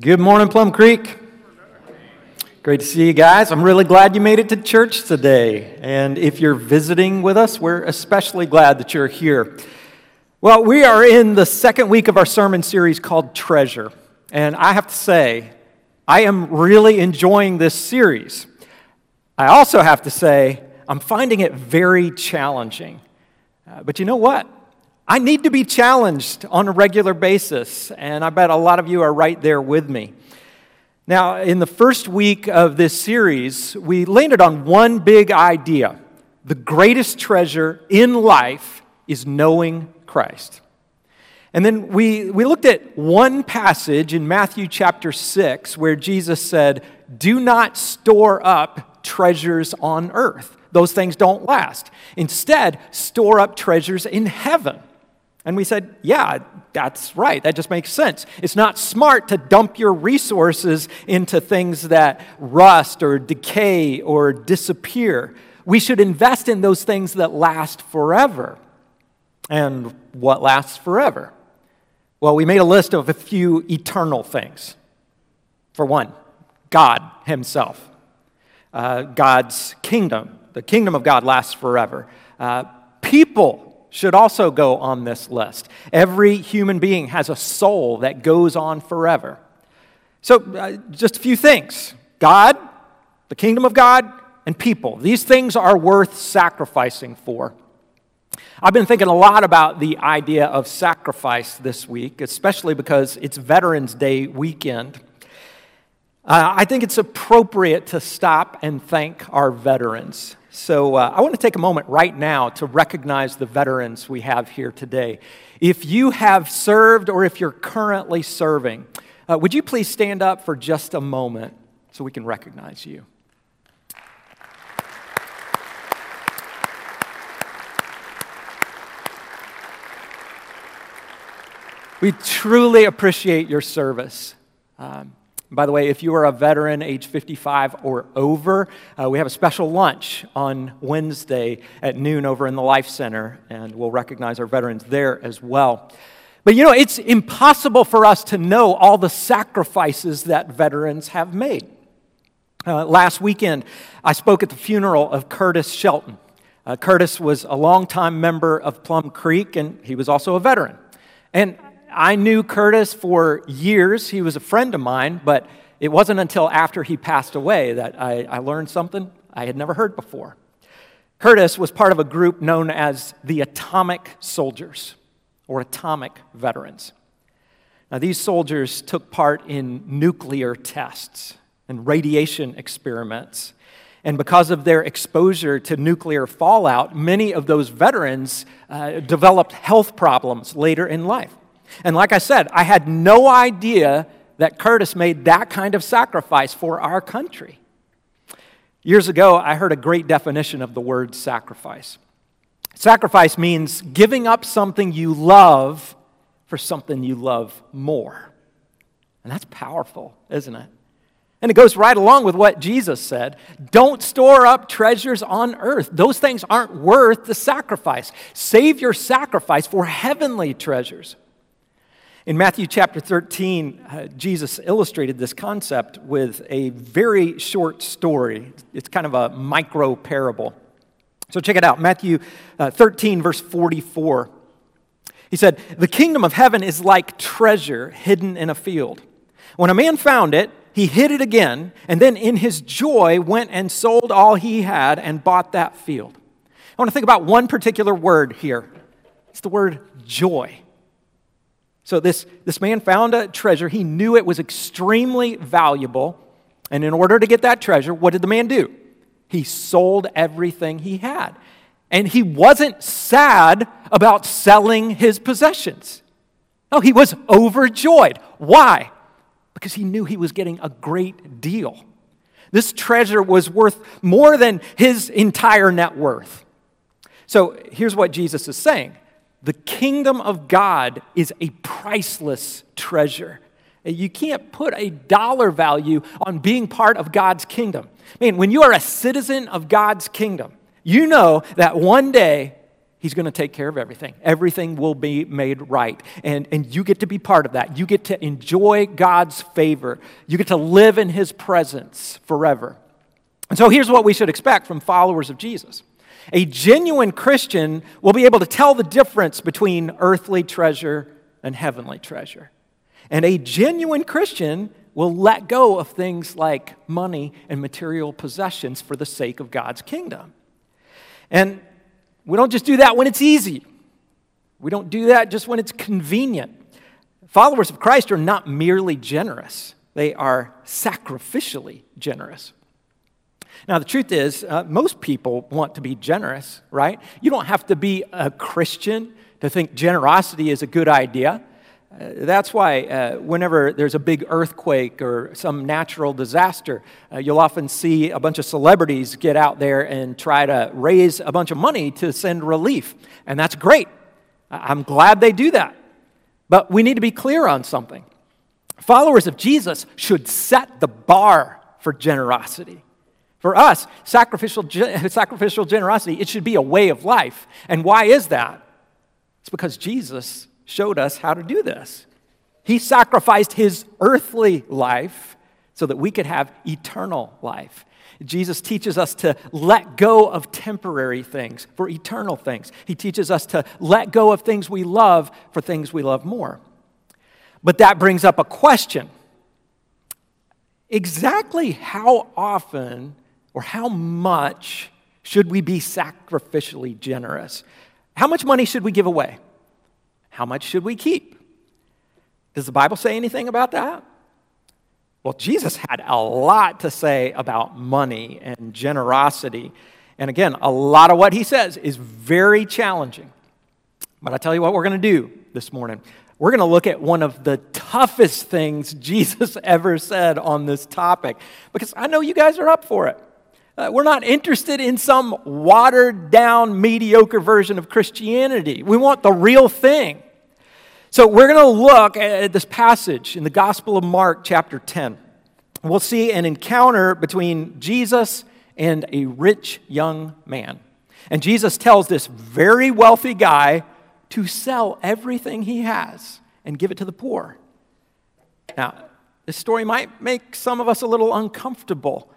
Good morning, Plum Creek. Great to see you guys. I'm really glad you made it to church today. And if you're visiting with us, we're especially glad that you're here. Well, we are in the second week of our sermon series called Treasure. And I have to say, I am really enjoying this series. I also have to say, I'm finding it very challenging. Uh, but you know what? I need to be challenged on a regular basis, and I bet a lot of you are right there with me. Now, in the first week of this series, we landed on one big idea the greatest treasure in life is knowing Christ. And then we, we looked at one passage in Matthew chapter 6 where Jesus said, Do not store up treasures on earth. Those things don't last. Instead, store up treasures in heaven. And we said, yeah, that's right. That just makes sense. It's not smart to dump your resources into things that rust or decay or disappear. We should invest in those things that last forever. And what lasts forever? Well, we made a list of a few eternal things. For one, God Himself, uh, God's kingdom. The kingdom of God lasts forever. Uh, people should also go on this list. Every human being has a soul that goes on forever. So, uh, just a few things God, the kingdom of God, and people. These things are worth sacrificing for. I've been thinking a lot about the idea of sacrifice this week, especially because it's Veterans Day weekend. Uh, I think it's appropriate to stop and thank our veterans. So uh, I want to take a moment right now to recognize the veterans we have here today. If you have served or if you're currently serving, uh, would you please stand up for just a moment so we can recognize you? We truly appreciate your service. Um, by the way, if you are a veteran age 55 or over, uh, we have a special lunch on Wednesday at noon over in the Life Center, and we'll recognize our veterans there as well. But you know, it's impossible for us to know all the sacrifices that veterans have made. Uh, last weekend, I spoke at the funeral of Curtis Shelton. Uh, Curtis was a longtime member of Plum Creek, and he was also a veteran. And I knew Curtis for years. He was a friend of mine, but it wasn't until after he passed away that I, I learned something I had never heard before. Curtis was part of a group known as the Atomic Soldiers or Atomic Veterans. Now, these soldiers took part in nuclear tests and radiation experiments. And because of their exposure to nuclear fallout, many of those veterans uh, developed health problems later in life. And like I said, I had no idea that Curtis made that kind of sacrifice for our country. Years ago, I heard a great definition of the word sacrifice. Sacrifice means giving up something you love for something you love more. And that's powerful, isn't it? And it goes right along with what Jesus said don't store up treasures on earth. Those things aren't worth the sacrifice. Save your sacrifice for heavenly treasures. In Matthew chapter 13, uh, Jesus illustrated this concept with a very short story. It's kind of a micro parable. So check it out Matthew uh, 13, verse 44. He said, The kingdom of heaven is like treasure hidden in a field. When a man found it, he hid it again, and then in his joy went and sold all he had and bought that field. I want to think about one particular word here. It's the word joy. So this, this man found a treasure. He knew it was extremely valuable. And in order to get that treasure, what did the man do? He sold everything he had. And he wasn't sad about selling his possessions. No, he was overjoyed. Why? Because he knew he was getting a great deal. This treasure was worth more than his entire net worth. So here's what Jesus is saying the kingdom of God is a priceless treasure. You can't put a dollar value on being part of God's kingdom. I mean, when you are a citizen of God's kingdom, you know that one day He's going to take care of everything. Everything will be made right. And, and you get to be part of that. You get to enjoy God's favor. You get to live in His presence forever. And so here's what we should expect from followers of Jesus a genuine Christian will be able to tell the difference between earthly treasure and heavenly treasure. And a genuine Christian will let go of things like money and material possessions for the sake of God's kingdom. And we don't just do that when it's easy, we don't do that just when it's convenient. Followers of Christ are not merely generous, they are sacrificially generous. Now, the truth is, uh, most people want to be generous, right? You don't have to be a Christian to think generosity is a good idea. Uh, that's why, uh, whenever there's a big earthquake or some natural disaster, uh, you'll often see a bunch of celebrities get out there and try to raise a bunch of money to send relief. And that's great. I'm glad they do that. But we need to be clear on something. Followers of Jesus should set the bar for generosity. For us, sacrificial, sacrificial generosity, it should be a way of life. And why is that? It's because Jesus showed us how to do this. He sacrificed his earthly life so that we could have eternal life. Jesus teaches us to let go of temporary things for eternal things. He teaches us to let go of things we love for things we love more. But that brings up a question. Exactly how often or how much should we be sacrificially generous? How much money should we give away? How much should we keep? Does the Bible say anything about that? Well, Jesus had a lot to say about money and generosity. And again, a lot of what he says is very challenging. But I tell you what we're going to do this morning. We're going to look at one of the toughest things Jesus ever said on this topic because I know you guys are up for it. Uh, we're not interested in some watered down, mediocre version of Christianity. We want the real thing. So we're going to look at this passage in the Gospel of Mark, chapter 10. We'll see an encounter between Jesus and a rich young man. And Jesus tells this very wealthy guy to sell everything he has and give it to the poor. Now, this story might make some of us a little uncomfortable.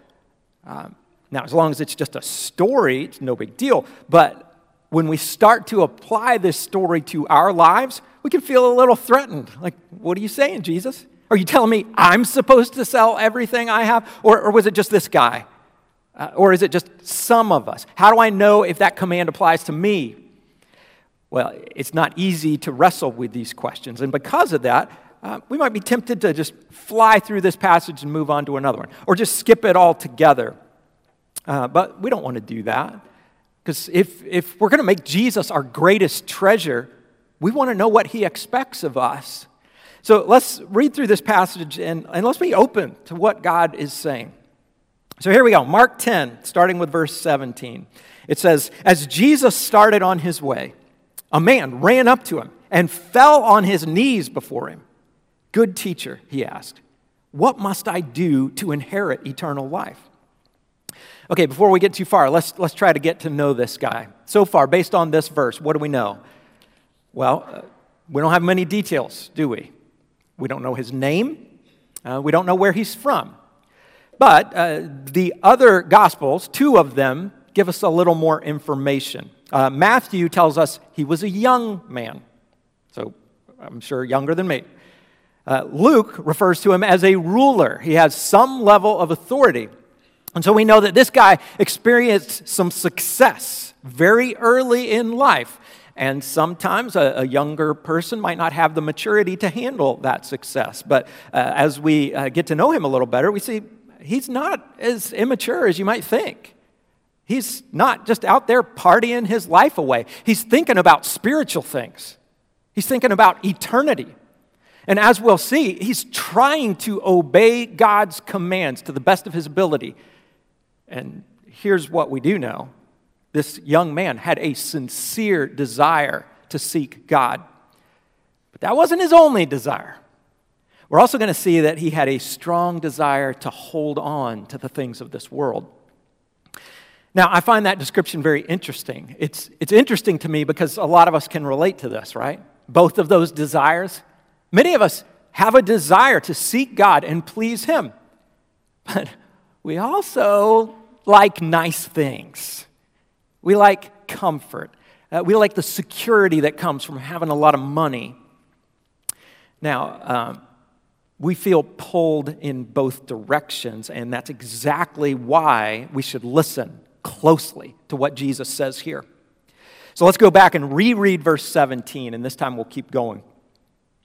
Um, now, as long as it's just a story, it's no big deal. But when we start to apply this story to our lives, we can feel a little threatened. Like, what are you saying, Jesus? Are you telling me I'm supposed to sell everything I have? Or, or was it just this guy? Uh, or is it just some of us? How do I know if that command applies to me? Well, it's not easy to wrestle with these questions. And because of that, uh, we might be tempted to just fly through this passage and move on to another one, or just skip it altogether. Uh, but we don't want to do that. Because if, if we're going to make Jesus our greatest treasure, we want to know what he expects of us. So let's read through this passage and, and let's be open to what God is saying. So here we go Mark 10, starting with verse 17. It says, As Jesus started on his way, a man ran up to him and fell on his knees before him. Good teacher, he asked, what must I do to inherit eternal life? Okay, before we get too far, let's, let's try to get to know this guy. So far, based on this verse, what do we know? Well, uh, we don't have many details, do we? We don't know his name, uh, we don't know where he's from. But uh, the other Gospels, two of them, give us a little more information. Uh, Matthew tells us he was a young man, so I'm sure younger than me. Uh, Luke refers to him as a ruler, he has some level of authority. And so we know that this guy experienced some success very early in life. And sometimes a, a, younger person might not have the maturity to handle that success. But uh, as we uh, get to know him a little better, we see he's not as immature as you might think. He's not just out there partying his life away, he's thinking about spiritual things, he's thinking about eternity. And as we'll see, he's trying to obey God's commands to the best of his ability and here's what we do know this young man had a sincere desire to seek God. But that wasn't his only desire. We're also going to see that he had a strong desire to hold on to the things of this world. Now, I find that description very interesting. It's, it's interesting to me because a lot of us can relate to this, right? Both of those desires. Many of us have a desire to seek God and please Him, but we also like nice things. We like comfort. Uh, we like the security that comes from having a lot of money. Now, um, we feel pulled in both directions, and that's exactly why we should listen closely to what Jesus says here. So let's go back and reread verse 17, and this time we'll keep going.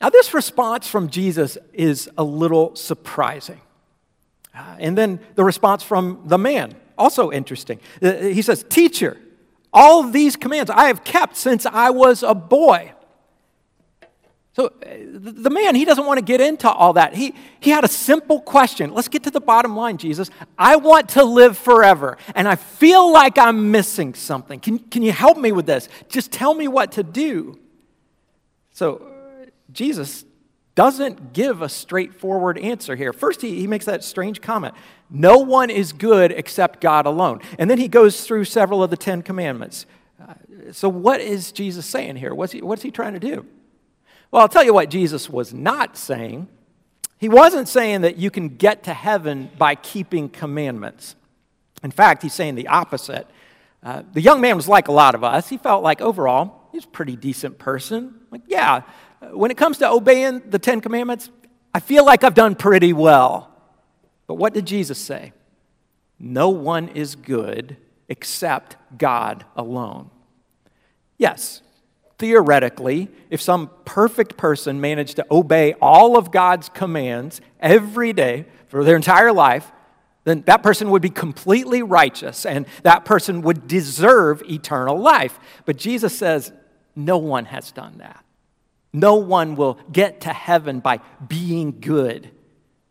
Now, this response from Jesus is a little surprising. Uh, and then the response from the man, also interesting. Uh, he says, Teacher, all these commands I have kept since I was a boy. So uh, the man, he doesn't want to get into all that. He, he had a simple question. Let's get to the bottom line, Jesus. I want to live forever, and I feel like I'm missing something. Can, can you help me with this? Just tell me what to do. So Jesus doesn't give a straightforward answer here. First, he, he makes that strange comment No one is good except God alone. And then he goes through several of the Ten Commandments. Uh, so, what is Jesus saying here? What's he, what's he trying to do? Well, I'll tell you what Jesus was not saying. He wasn't saying that you can get to heaven by keeping commandments. In fact, he's saying the opposite. Uh, the young man was like a lot of us. He felt like overall, he's a pretty decent person. Like, yeah, when it comes to obeying the Ten Commandments, I feel like I've done pretty well. But what did Jesus say? No one is good except God alone. Yes, theoretically, if some perfect person managed to obey all of God's commands every day for their entire life, then that person would be completely righteous and that person would deserve eternal life. But Jesus says, no one has done that. No one will get to heaven by being good.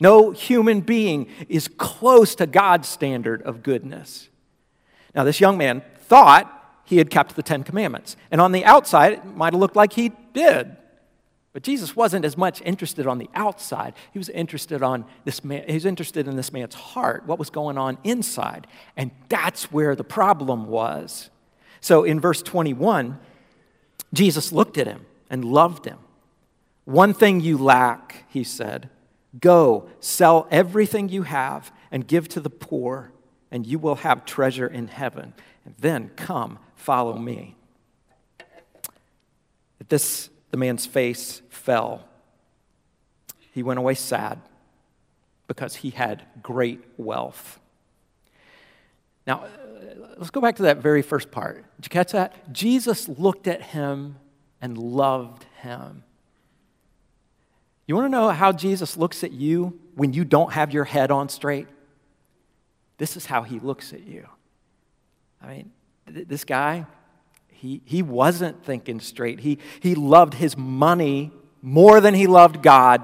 No human being is close to God's standard of goodness. Now, this young man thought he had kept the Ten Commandments. And on the outside, it might have looked like he did. But Jesus wasn't as much interested on the outside. He was interested on this man, he was interested in this man's heart, what was going on inside. And that's where the problem was. So in verse 21, Jesus looked at him and loved him. One thing you lack, he said. Go, sell everything you have and give to the poor, and you will have treasure in heaven. And then come, follow me. At this, the man's face fell. He went away sad because he had great wealth. Now, let's go back to that very first part. Did you catch that? Jesus looked at him and loved him. You want to know how Jesus looks at you when you don't have your head on straight? This is how he looks at you. I mean, th- this guy, he, he wasn't thinking straight. He, he loved his money more than he loved God.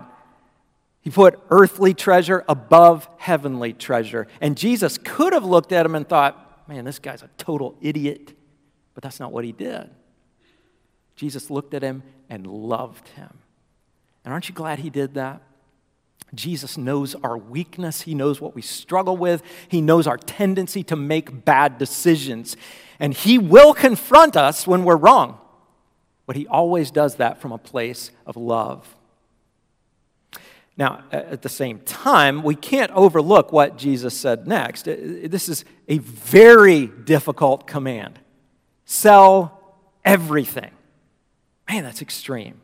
He put earthly treasure above heavenly treasure. And Jesus could have looked at him and thought, man, this guy's a total idiot. But that's not what he did. Jesus looked at him and loved him. And aren't you glad he did that? Jesus knows our weakness. He knows what we struggle with. He knows our tendency to make bad decisions. And He will confront us when we're wrong. But He always does that from a place of love. Now, at the same time, we can't overlook what Jesus said next. This is a very difficult command sell everything. Man, that's extreme.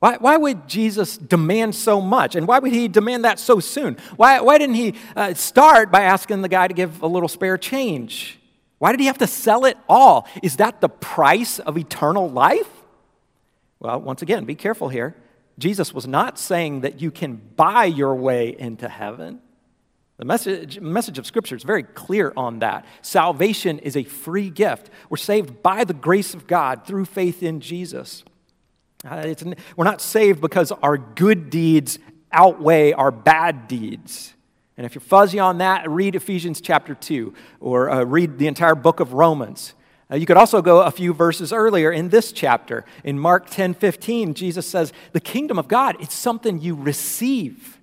Why, why would Jesus demand so much? And why would he demand that so soon? Why, why didn't he uh, start by asking the guy to give a little spare change? Why did he have to sell it all? Is that the price of eternal life? Well, once again, be careful here. Jesus was not saying that you can buy your way into heaven. The message, message of Scripture is very clear on that. Salvation is a free gift. We're saved by the grace of God through faith in Jesus. Uh, we're not saved because our good deeds outweigh our bad deeds. And if you're fuzzy on that, read Ephesians chapter 2 or uh, read the entire book of Romans. Uh, you could also go a few verses earlier in this chapter. In Mark 10 15, Jesus says, The kingdom of God, it's something you receive.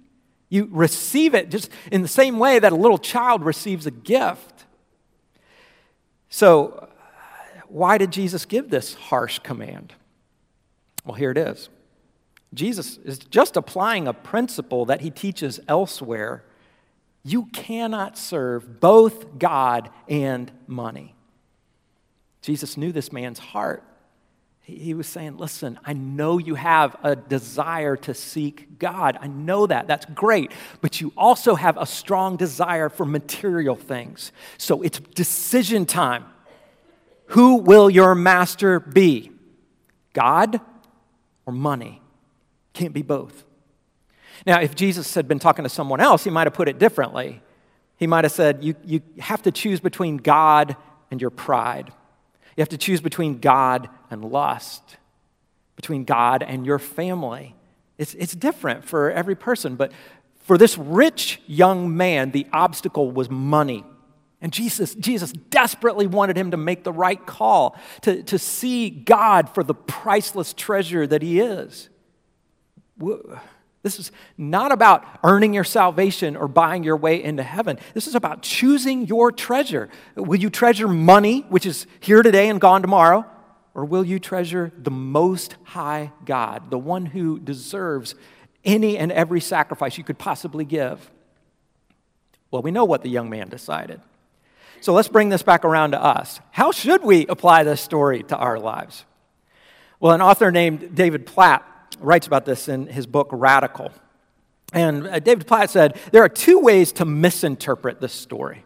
You receive it just in the same way that a little child receives a gift. So, why did Jesus give this harsh command? Well, here it is. Jesus is just applying a principle that he teaches elsewhere. You cannot serve both God and money. Jesus knew this man's heart. He was saying, Listen, I know you have a desire to seek God. I know that. That's great. But you also have a strong desire for material things. So it's decision time. Who will your master be? God or money? Can't be both. Now, if Jesus had been talking to someone else, he might have put it differently. He might have said, You, you have to choose between God and your pride. You have to choose between God and lust, between God and your family. It's, it's different for every person, but for this rich young man, the obstacle was money. And Jesus, Jesus desperately wanted him to make the right call, to, to see God for the priceless treasure that he is. This is not about earning your salvation or buying your way into heaven. This is about choosing your treasure. Will you treasure money, which is here today and gone tomorrow? Or will you treasure the Most High God, the one who deserves any and every sacrifice you could possibly give? Well, we know what the young man decided. So let's bring this back around to us. How should we apply this story to our lives? Well, an author named David Platt writes about this in his book Radical. And uh, David Platt said there are two ways to misinterpret this story.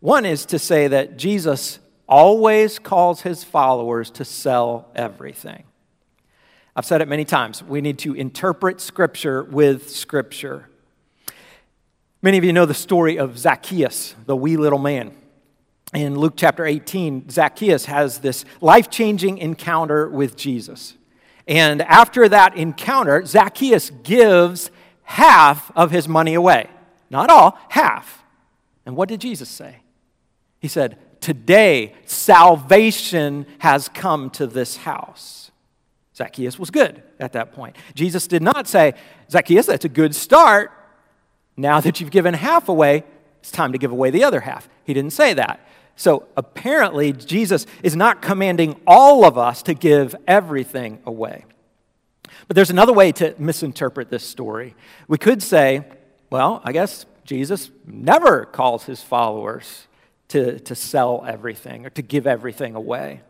One is to say that Jesus always calls his followers to sell everything. I've said it many times. We need to interpret Scripture with Scripture. Many of you know the story of Zacchaeus, the wee little man. In Luke chapter 18, Zacchaeus has this life changing encounter with Jesus. And after that encounter, Zacchaeus gives half of his money away. Not all, half. And what did Jesus say? He said, Today, salvation has come to this house. Zacchaeus was good at that point. Jesus did not say, Zacchaeus, that's a good start. Now that you've given half away, it's time to give away the other half. He didn't say that. So apparently, Jesus is not commanding all of us to give everything away. But there's another way to misinterpret this story. We could say, well, I guess Jesus never calls his followers to, to sell everything or to give everything away.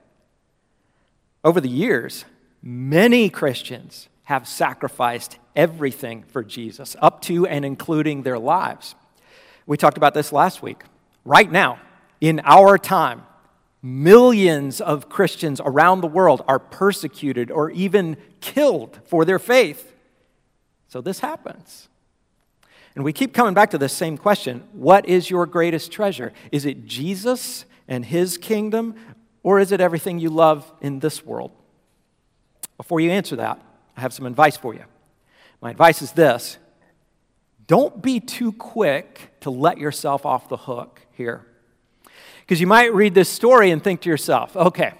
Over the years, many Christians have sacrificed everything for Jesus, up to and including their lives. We talked about this last week. Right now, in our time, millions of Christians around the world are persecuted or even killed for their faith. So this happens. And we keep coming back to this same question What is your greatest treasure? Is it Jesus and his kingdom, or is it everything you love in this world? Before you answer that, I have some advice for you. My advice is this don't be too quick to let yourself off the hook here. Because you might read this story and think to yourself, okay,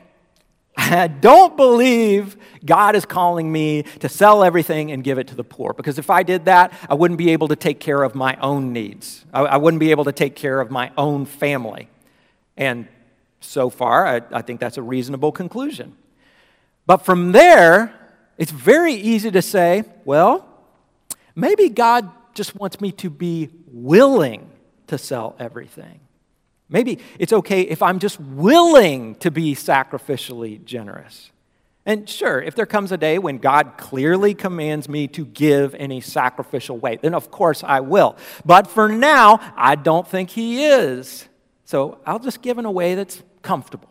I don't believe God is calling me to sell everything and give it to the poor. Because if I did that, I wouldn't be able to take care of my own needs. I, wouldn't be able to take care of my own family. And so far, I, I think that's a reasonable conclusion. But from there, it's very easy to say, well, maybe God just wants me to be willing to sell everything. Maybe it's okay if I'm just willing to be sacrificially generous. And sure, if there comes a day when God clearly commands me to give any sacrificial way, then of course I will. But for now, I don't think He is. So I'll just give in a way that's comfortable.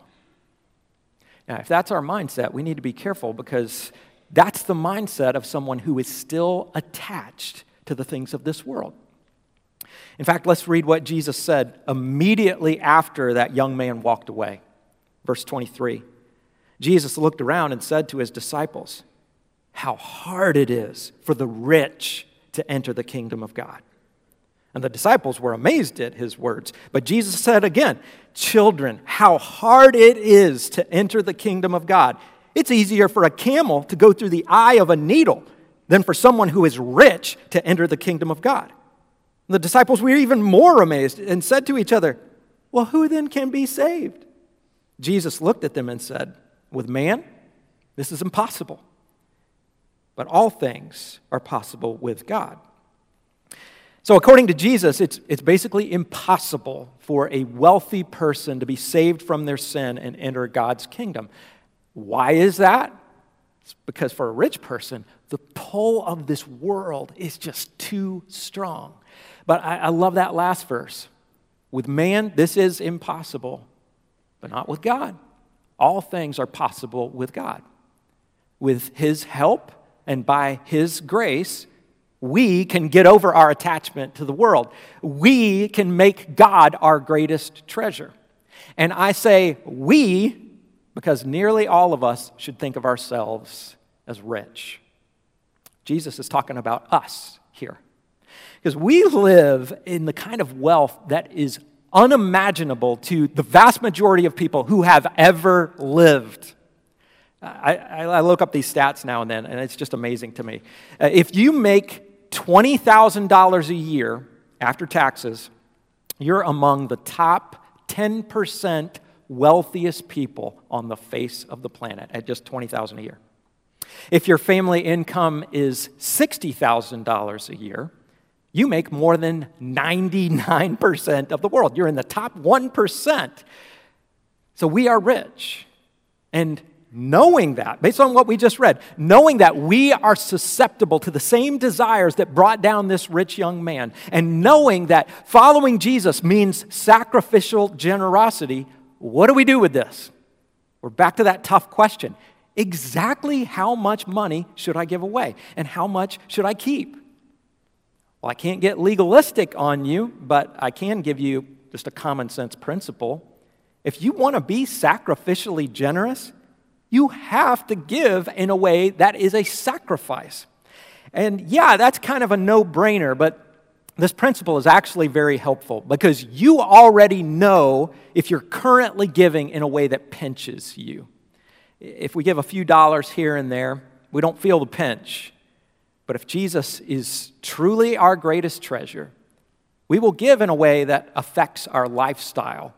Now, if that's our mindset, we need to be careful because that's the mindset of someone who is still attached to the things of this world. In fact, let's read what Jesus said immediately after that young man walked away. Verse 23 Jesus looked around and said to his disciples, How hard it is for the rich to enter the kingdom of God. And the disciples were amazed at his words. But Jesus said again, Children, how hard it is to enter the kingdom of God. It's easier for a camel to go through the eye of a needle than for someone who is rich to enter the kingdom of God. The disciples were even more amazed and said to each other, Well, who then can be saved? Jesus looked at them and said, With man, this is impossible. But all things are possible with God. So, according to Jesus, it's, it's basically impossible for a wealthy person to be saved from their sin and enter God's kingdom. Why is that? It's because for a rich person, the pull of this world is just too strong. But I, I love that last verse. With man, this is impossible, but not with God. All things are possible with God. With His help and by His grace, we can get over our attachment to the world. We can make God our greatest treasure. And I say we because nearly all of us should think of ourselves as rich. Jesus is talking about us here. Because we live in the kind of wealth that is unimaginable to the vast majority of people who have ever lived. I, I, look up these stats now and then, and it's just amazing to me. Uh, if you make $20,000 a year after taxes, you're among the top 10% wealthiest people on the face of the planet at just 20,000 a year. If your family income is $60,000 a year, you make more than 99% of the world. You're in the top 1%. So we are rich. And knowing that, based on what we just read, knowing that we are susceptible to the same desires that brought down this rich young man, and knowing that following Jesus means sacrificial generosity, what do we do with this? We're back to that tough question. Exactly how much money should I give away? And how much should I keep? Well, I can't get legalistic on you, but I can give you just a common sense principle. If you want to be sacrificially generous, you have to give in a way that is a sacrifice. And yeah, that's kind of a no brainer, but this principle is actually very helpful because you already know if you're currently giving in a way that pinches you. If we give a few dollars here and there, we don't feel the pinch. But if Jesus is truly our greatest treasure, we will give in a way that affects our lifestyle.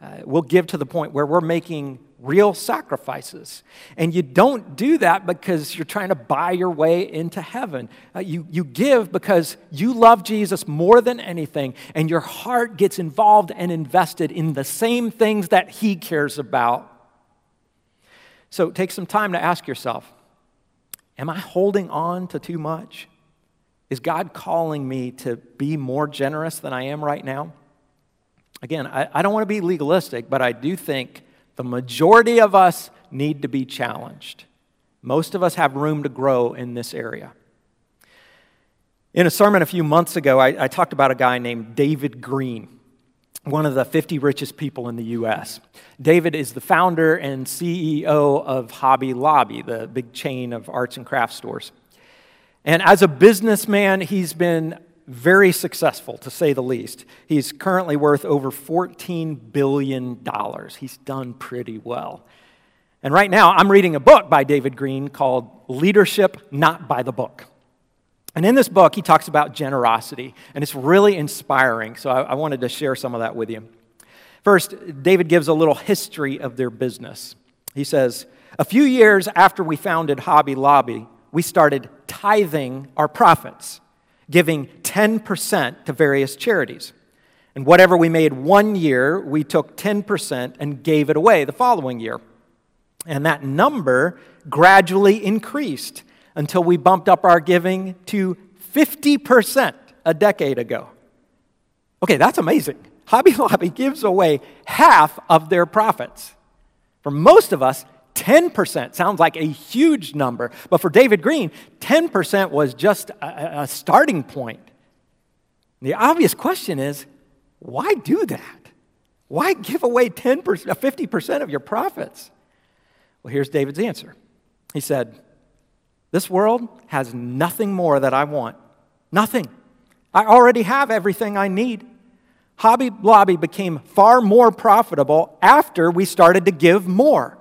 Uh, we'll give to the point where we're making real sacrifices. And you don't do that because you're trying to buy your way into heaven. Uh, you, you give because you love Jesus more than anything, and your heart gets involved and invested in the same things that he cares about. So take some time to ask yourself Am I holding on to too much? Is God calling me to be more generous than I am right now? Again, I, I don't want to be legalistic, but I do think the majority of us need to be challenged. Most of us have room to grow in this area. In a sermon a few months ago, I, I, talked about a guy named David Green, one of the 50 richest people in the U.S. David is the founder and CEO of Hobby Lobby, the big chain of arts and crafts stores. And as a businessman, he's been very successful, to say the least. He's currently worth over $14 billion. He's done pretty well. And right now, I'm reading a book by David Green called Leadership Not by the Book. And in this book, he talks about generosity, and it's really inspiring. So I, I wanted to share some of that with you. First, David gives a little history of their business. He says, A few years after we founded Hobby Lobby, we started tithing our profits giving 10% to various charities. And whatever we made one year, we took 10% and gave it away the following year. And that number gradually increased until we bumped up our giving to 50% a decade ago. Okay, that's amazing. Hobby Lobby gives away half of their profits. For most of us, 10% sounds like a huge number, but for David Green, 10% was just a, a starting point. The obvious question is why do that? Why give away 10%, 50% of your profits? Well, here's David's answer. He said, This world has nothing more that I want. Nothing. I already have everything I need. Hobby Lobby became far more profitable after we started to give more,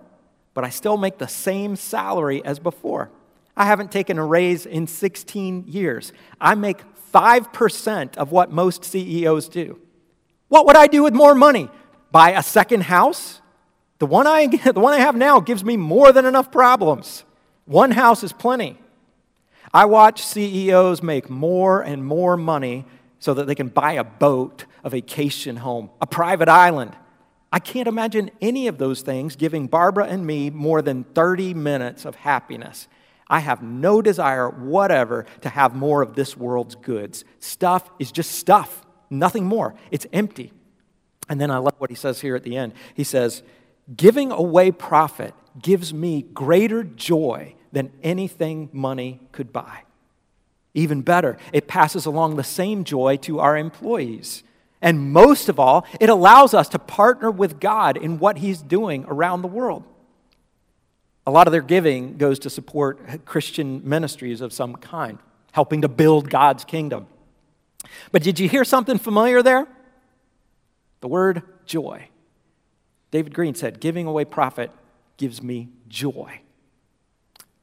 but I still make the same salary as before. I haven't taken a raise in 16 years. I make 5% of what most CEOs do. What would I do with more money? Buy a second house? The one I, the one I have now gives me more than enough problems. One house is plenty. I watch CEOs make more and more money so that they can buy a boat, a vacation home, a private island. I can't imagine any of those things giving Barbara and me more than 30 minutes of happiness. I have no desire whatever to have more of this world's goods. Stuff is just stuff, nothing more. It's empty. And then I love what he says here at the end. He says, Giving away profit gives me greater joy than anything money could buy. Even better, it passes along the same joy to our employees. And most of all, it allows us to partner with God in what He's doing around the world. A lot of their giving goes to support Christian ministries of some kind, helping to build God's kingdom. But did you hear something familiar there? The word joy. David Green said, Giving away profit gives me joy.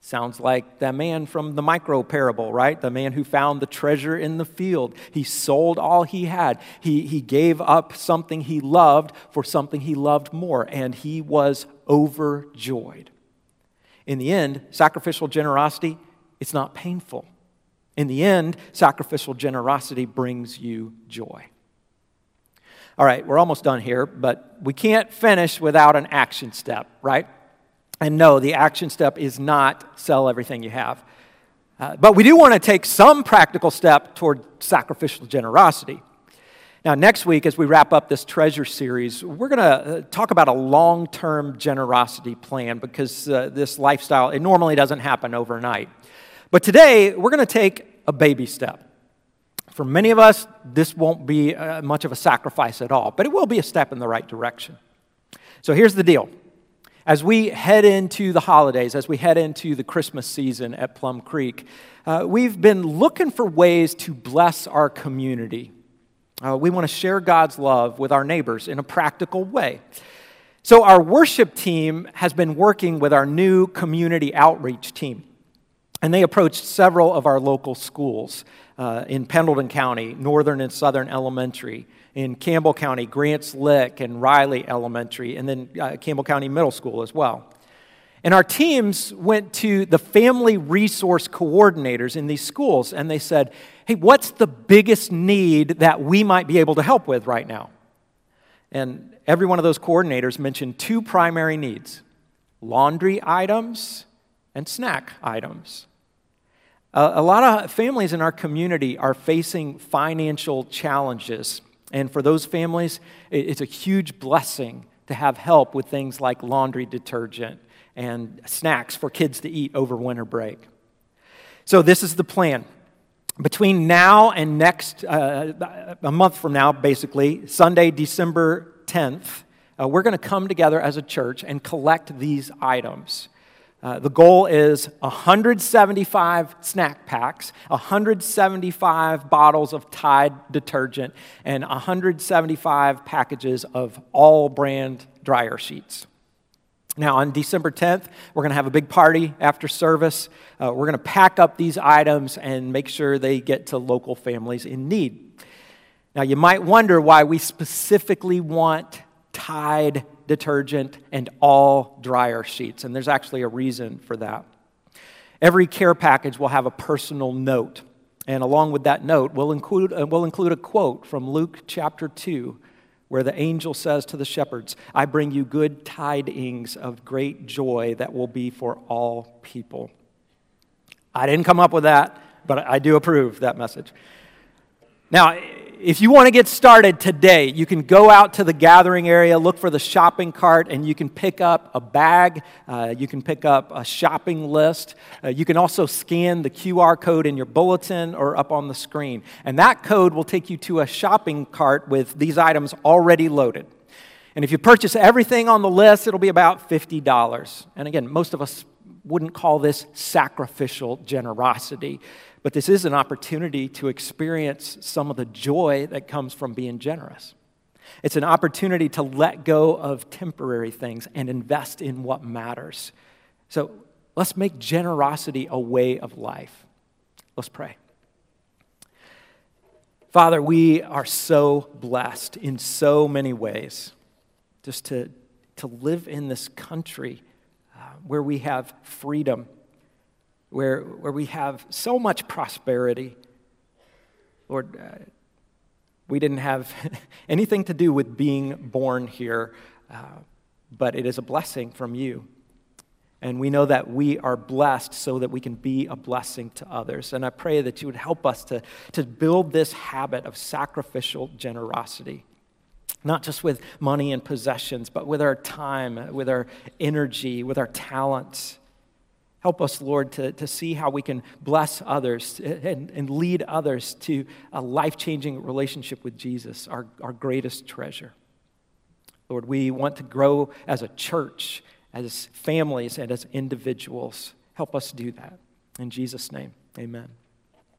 Sounds like that man from the micro parable, right? The man who found the treasure in the field. He sold all he had. He, he gave up something he loved for something he loved more, and he was overjoyed. In the end, sacrificial generosity, it's not painful. In the end, sacrificial generosity brings you joy. All right, we're almost done here, but we can't finish without an action step, right? And no, the action step is not sell everything you have. Uh, but we do want to take some practical step toward sacrificial generosity. Now, next week, as we wrap up this treasure series, we're going to uh, talk about a long term generosity plan because uh, this lifestyle, it normally doesn't happen overnight. But today, we're going to take a baby step. For many of us, this won't be uh, much of a sacrifice at all, but it will be a step in the right direction. So here's the deal as we head into the holidays, as we head into the Christmas season at Plum Creek, uh, we've been looking for ways to bless our community. Uh, we want to share God's love with our neighbors in a practical way. So, our worship team has been working with our new community outreach team, and they approached several of our local schools uh, in Pendleton County, Northern and Southern Elementary, in Campbell County, Grants Lick and Reiley Elementary, and then uh, Campbell County Middle School as well. And our teams went to the family resource coordinators in these schools and they said, hey, what's the biggest need that we might be able to help with right now? And every one of those coordinators mentioned two primary needs laundry items and snack items. a lot of families in our community are facing financial challenges and for those families, it's a huge blessing to have help with things like laundry detergent and snacks for kids to eat over winter break. So, this is the plan. Between now and next, uh, a month from now, basically, Sunday, December 10th, uh, we're going to come together as a church and collect these items. Uh, the goal is 175 snack packs, 175 bottles of Tide detergent, and 175 packages of all brand dryer sheets. Now, on December 10th, we're going to have a big party after service. Uh, we're going to pack up these items and make sure they get to local families in need. Now, you might wonder why we specifically want Tide detergent, and all dryer sheets. And there's actually a reason for that. Every care package will have a personal note. And along with that note, we'll include, uh, we'll include a quote from Luke chapter 2, where the angel says to the shepherds, I bring you good tidings of great joy that will be for all people. I didn't come up with that, but I do approve that message. Now, if you want to get started today, you can go out to the gathering area, look for the shopping cart, and you can pick up a bag. Uh, you can pick up a shopping list. Uh, you can also scan the QR code in your bulletin or up on the screen. And that code will take you to a shopping cart with these items already loaded. And if you purchase everything on the list, it'll be about $50. And again, most of us wouldn't call this sacrificial generosity, but this is an opportunity to experience some of the joy that comes from being generous. It's an opportunity to let go of temporary things and invest in what matters. So let's make generosity a way of life. Let's pray. Father, we are so blessed in so many ways just to, to live in this country uh, where we have freedom, where, where we have so much prosperity. Lord, uh, we didn't have anything to do with being born here, uh, but it is a blessing from you. And we know that we are blessed so that we can be a blessing to others. And I pray that you would help us to, to build this habit of sacrificial generosity not just with money and possessions, but with our time, with our energy, with our talents. Help us, Lord, to, to see how we can bless others and, and lead others to a life changing relationship with Jesus, our, our greatest treasure. Lord, we want to grow as a church, as families, and as individuals. Help us do that. In Jesus' name, amen.